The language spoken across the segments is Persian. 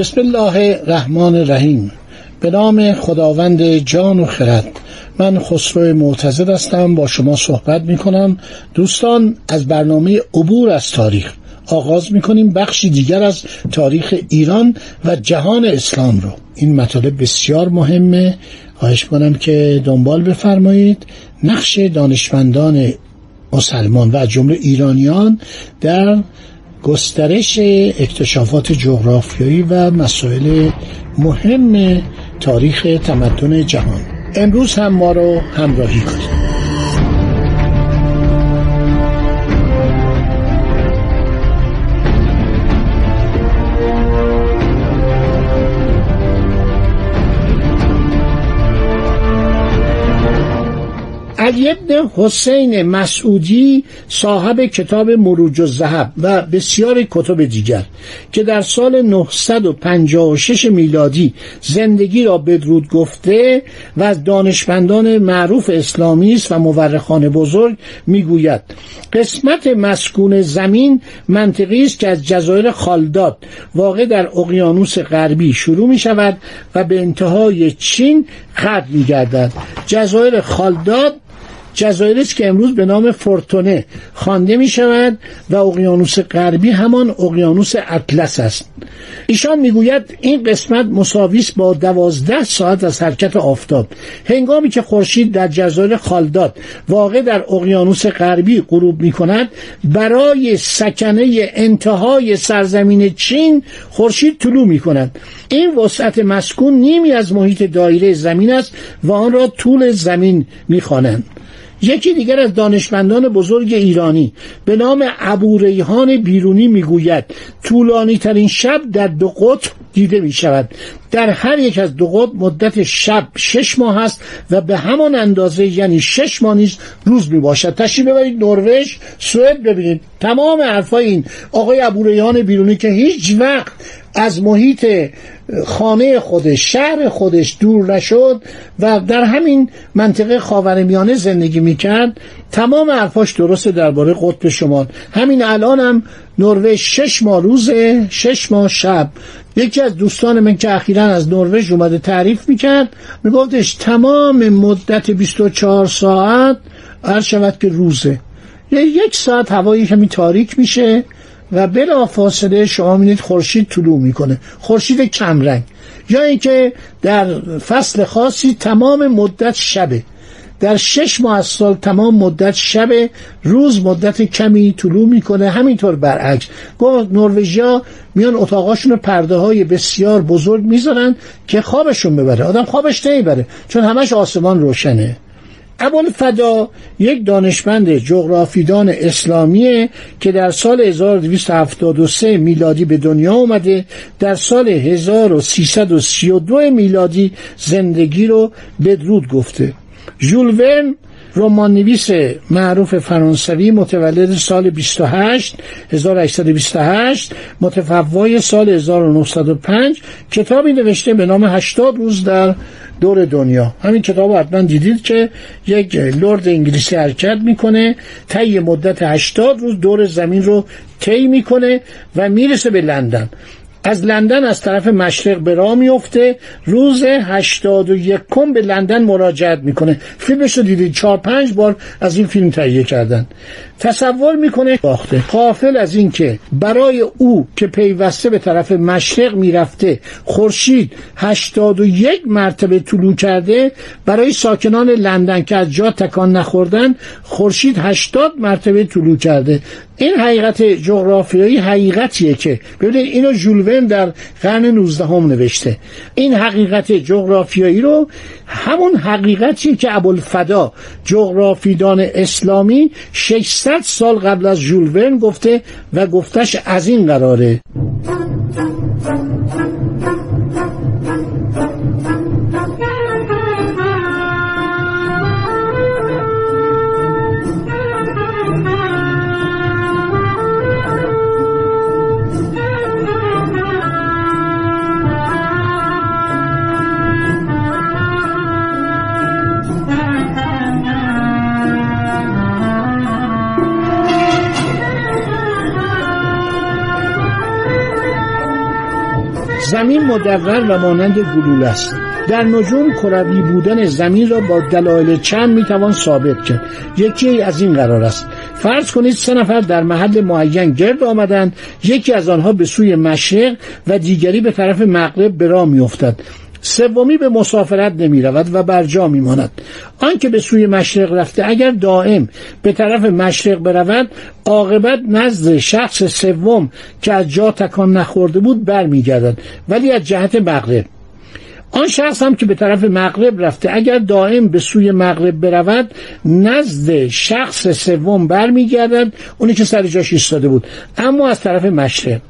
بسم الله الرحمن الرحیم. به نام خداوند جان و خرد. من خسرو معتزد هستم با شما صحبت می کنم دوستان از برنامه عبور از تاریخ آغاز می کنیم بخشی دیگر از تاریخ ایران و جهان اسلام رو. این مطالب بسیار مهمه. خواهش کنم که دنبال بفرمایید. نقش دانشمندان مسلمان و جمله ایرانیان در گسترش اکتشافات جغرافیایی و مسائل مهم تاریخ تمدن جهان. امروز هم ما رو همراهی کنید. علی ابن حسین مسعودی صاحب کتاب مروج و زهب و بسیار کتب دیگر که در سال 956 میلادی زندگی را بدرود گفته و از دانشمندان معروف اسلامی است و مورخان بزرگ می‌گوید قسمت مسکون زمین منطقی است که از جزایر خالداد واقع در اقیانوس غربی شروع می شود و به انتهای چین ختم می گردد جزایر خالداد جزایری است که امروز به نام فورتونه خوانده می شود و اقیانوس غربی همان اقیانوس اطلس است. ایشان می‌گوید این قسمت مساویس با دوازده ساعت از حرکت آفتاب. هنگامی که خورشید در جزایر خالداد واقع در اقیانوس غربی غروب می کند برای سکنه انتهای سرزمین چین خورشید طلوع می کند این وسعت مسکون نیمی از محیط دایره زمین است و آن را طول زمین می خوانند یکی دیگر از دانشمندان بزرگ ایرانی به نام ابو ریحان بیرونی می‌گوید طولانی ترین شب در دو قطب دیده می شود در هر یک از دو قطب مدت شب شش ماه است و به همان اندازه یعنی شش ماه نیز روز می باشد تشریف ببرید نروژ سوئد ببینید. تمام حرفای این آقای ابو ریحان بیرونی که هیچ وقت از محیط خانه خودش شهر خودش دور نشد و در همین منطقه خاورمیانه زندگی می‌کرد. تمام حرفاش درسته درباره قطب شمال. همین الان هم نروژ شش ماه روزه شش ماه شب. یکی از دوستان من که اخیرا از نروژ اومده تعریف می‌کرد میگفتش تمام مدت 24 ساعت هر شود که روزه. یک ساعت هوایی کمی تاریک میشه. و بلا فاصله شما می‌دید خورشید طلوع می‌کنه. خورشید کمرنگ یا اینکه در فصل خاصی تمام مدت شبه. در شش ماه از سال تمام مدت شب روز مدت کمی طلوع می‌کنه. همینطور برعکس. گفت نروژیا میان اتاقاشون پرده های بسیار بزرگ می‌ذارن که خوابشون ببره. آدم خوابش نمی‌بره چون همش آسمان روشنه. فدا یک دانشمند جغرافیدان اسلامیه که در سال 1273 میلادی به دنیا اومده در سال 1332 میلادی زندگی رو بدرود گفته. ژول ورن رمان نویس معروف فرانسوی متولد سال 28 1828 متفوای سال 1905 کتابی نوشته به نام 80 روز در دور دنیا. همین کتاب حتما دیدید که یک لرد انگلیسی حرکت می‌کنه طی مدت 80 روز دور زمین رو طی می‌کنه و می‌رسه به لندن. از لندن از طرف مشرق به راه میفته روز هشتاد و یکم به لندن مراجعت می‌کنه. فیلمش رو دیدید؟ چهار پنج بار از این فیلم تهیه کردن. تصور می‌کنه باخته. قافل از اینکه برای او که پیوسته به طرف مشرق می‌رفته خورشید هشتاد و یک مرتبه طلوع کرده برای ساکنان لندن که از جا تکان نخوردن خورشید هشتاد مرتبه طلوع کرده. این حقیقت جغرافیایی حقیقتیه که ببینید اینو ژول در قرن 19 هم نوشته. این حقیقت جغرافیایی رو همون حقیقتی که ابوالفدا جغرافیدان اسلامی 600 صد سال قبل از ژول گفته و گفتش از این قراره. زمین مدور و مانند گلوله است. در نجوم کروی بودن زمین را با دلایل چند می‌توان ثابت کرد. یکی از این قرار است. فرض کنید سه نفر در محل معین گرد آمدند. یکی از آنها به سوی مشرق و دیگری به طرف مغرب به راه میافتد. سومی به مسافرت نمی رود و بر جا می ماند آنکه به سوی مشرق رفته اگر دائم به طرف مشرق برود عاقبت نزد شخص سوم که از جا تکان نخورده بود برمیگردد ولی از جهت مغرب. آن شخص هم که به طرف مغرب رفته اگر دائم به سوی مغرب برود نزد شخص سوم برمیگردد اونی که سر جاش ایستاده بود. اما از طرف مشرق.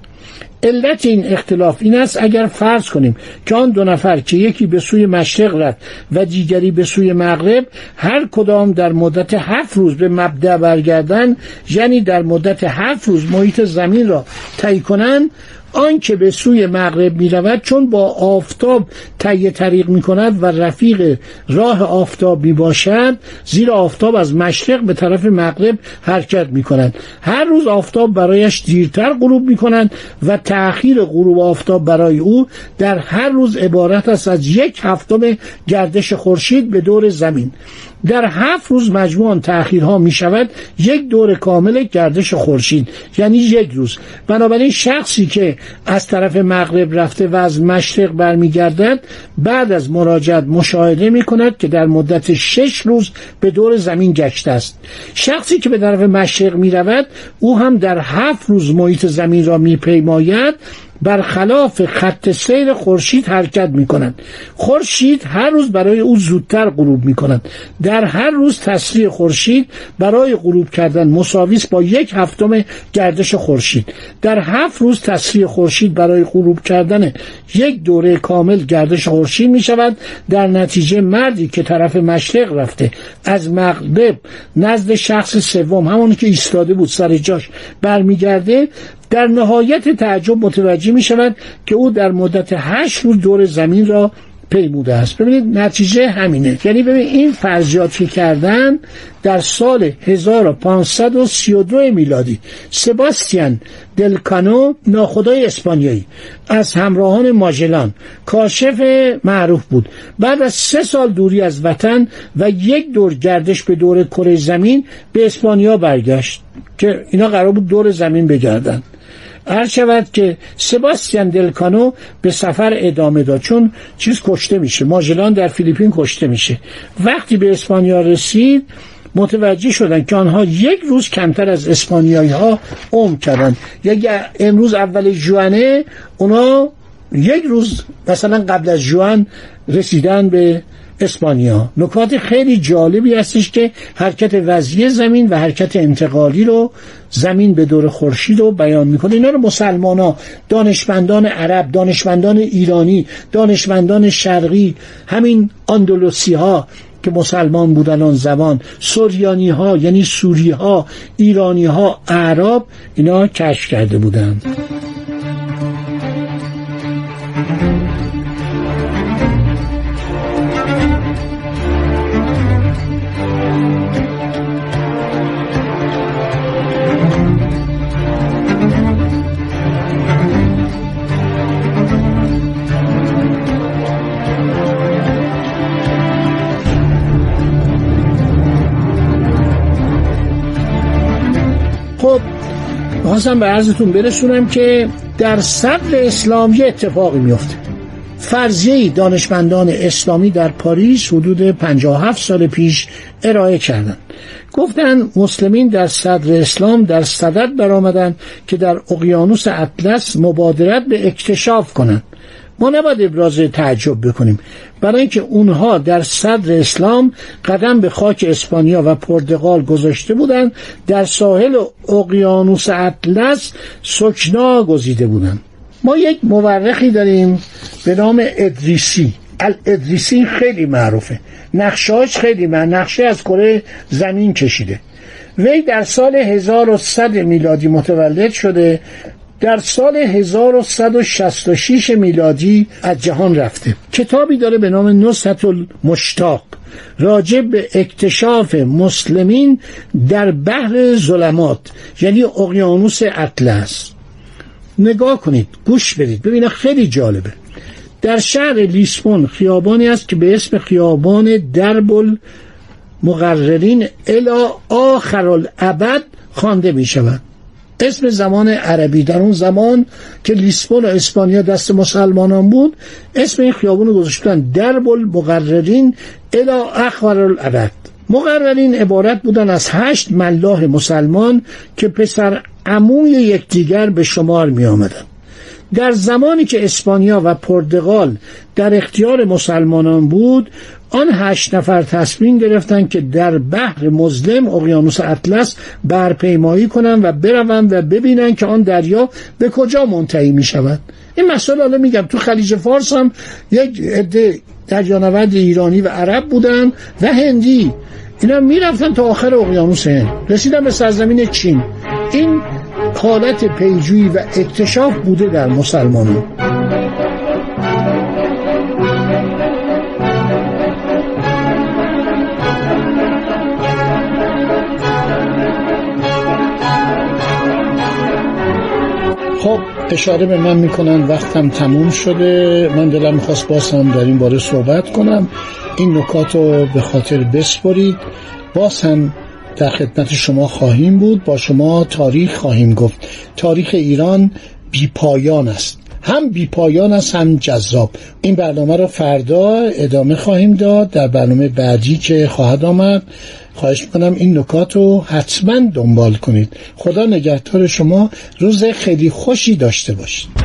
علت این اختلاف این است اگر فرض کنیم که آن دو نفر که یکی به سوی مشرق رفت و دیگری به سوی مغرب هر کدام در مدت هفت روز به مبدع برگردن یعنی در مدت هفت روز محیط زمین را طی کنند آنکه به سوی مغرب می رود چون با آفتاب طی طریق می کند و رفیق راه آفتاب می باشد زیرا آفتاب از مشرق به طرف مغرب حرکت می کند هر روز آفتاب برایش دیرتر غروب می کند و تأخیر غروب آفتاب برای او در هر روز عبارت است از یک هفتم گردش خورشید به دور زمین. در هفت روز مجموع تأخیرها می شود یک دور کامل گردش خورشید یعنی یک روز. بنابراین شخصی که از طرف مغرب رفته و از مشرق برمیگردد بعد از مراجعت مشاهده می کند که در مدت شش روز به دور زمین گشته است. شخصی که به طرف مشرق می رود او هم در هفت روز محیط زمین را می پیماید برخلاف خط سیر خورشید حرکت می کنند خورشید هر روز برای او زودتر غروب می کنند در هر روز تسریع خورشید برای غروب کردن مساویس با یک هفتم گردش خورشید. در هفت روز تسریع خورشید برای غروب کردن یک دوره کامل گردش خورشید می شود در نتیجه مردی که طرف مشرق رفته از مغرب نزد شخص سوم همونی که ایستاده بود سر جاش برمیگرده در نهایت تعجب متوجه می شود که او در مدت هشت روز دور زمین را پیموده است. ببینید نتیجه همینه. یعنی ببین این فرضیات که کردن در سال 1532 میلادی سباستیان دلکانو ناخدای اسپانیایی از همراهان ماجلان کاشف معروف بود. بعد از سه سال دوری از وطن و یک دور گردش به دور کره زمین به اسپانیا برگشت که اینا قرار بود دور زمین بگردن. هر شود که سباستیان دلکانو به سفر ادامه داد. چون چیز کشته میشه ماجلان در فیلیپین کشته میشه. وقتی به اسپانیا رسید متوجه شدن که آنها یک روز کمتر از اسپانیایی ها عمر کردن یک امروز اول جوانه اونا یک روز مثلا قبل از جوان رسیدن به اسپانیا. نکات خیلی جالبی هستش که حرکت وضعی زمین و حرکت انتقالی رو زمین به دور خورشید رو بیان می‌کنه. اینا رو مسلمان ها دانشمندان عرب دانشمندان ایرانی دانشمندان شرقی همین اندلوسی ها که مسلمان بودن آن زمان سوریانی ها یعنی سوری ها ایرانی ها اعراب اینا کشف کرده بودند. خواستم به عرضتون برسونم که در صدر اسلام یه اتفاقی میفته. فرضیه دانشمندان اسلامی در پاریس حدود 57 سال پیش ارائه کردند. گفتن مسلمین در صدر اسلام در صدد برآمدند که در اقیانوس اطلس مبادرت به اکتشاف کنند. ما نباید ابراز تعجب بکنیم. برای اینکه اونها در صدر اسلام قدم به خاک اسپانیا و پرتغال گذاشته بودند در ساحل اقیانوس اطلس سکنا گزیده بودند ما یک مورخی داریم به نام ادریسی. الادریسی خیلی معروفه. نقشهاش خیلی من نقشه از کره زمین کشیده. وی در سال 1100 میلادی متولد شده در سال 1166 میلادی از جهان رفته کتابی داره به نام نصحت المشتاق راجع به اکتشاف مسلمین در بحر ظلمات یعنی اقیانوس اطلس. نگاه کنید گوش بدید ببینید خیلی جالبه. در شهر لیسبون خیابانی است که به اسم خیابان دربل مقررین الا آخر الابد خوانده می شود اسم زمان عربی در اون زمان که لیسبون و اسپانیا دست مسلمانان بود اسم این خیابون رو گذاشتن درب المقررین الا آخر الابد مقررین عبارت بودن از هشت ملاح مسلمان که پسر عموی یکدیگر به شمار می آمدن. در زمانی که اسپانیا و پرتغال در اختیار مسلمانان بود آن هشت نفر تصمیم گرفتند که در بحر مظلم اقیانوس اطلس برپیمایی کنند و بروند و ببینند که آن دریا به کجا منتهی می شود این مسئله حالا میگم. تو خلیج فارس هم یک عده دریانورد ایرانی و عرب بودن و هندی. اینا می‌رفتن تا آخر اقیانوس هند. رسیدن به سرزمین چین. این حالت پیجویی و اکتشاف بوده در مسلمانان. خب اشاره به من می‌کنن وقتم تموم شده. من دلم می‌خواست باز هم در این باره صحبت کنم. این نکات رو به خاطر بسپرید. باز هم در خدمت شما خواهیم بود. با شما تاریخ خواهیم گفت. تاریخ ایران بی پایان است. هم بی پایان است هم جذاب. این برنامه رو فردا ادامه خواهیم داد. در برنامه بعدی که خواهد آمد خواهش می‌کنم این نکات رو حتما دنبال کنید. خدا نگهدار شما. روز خیلی خوشی داشته باشید.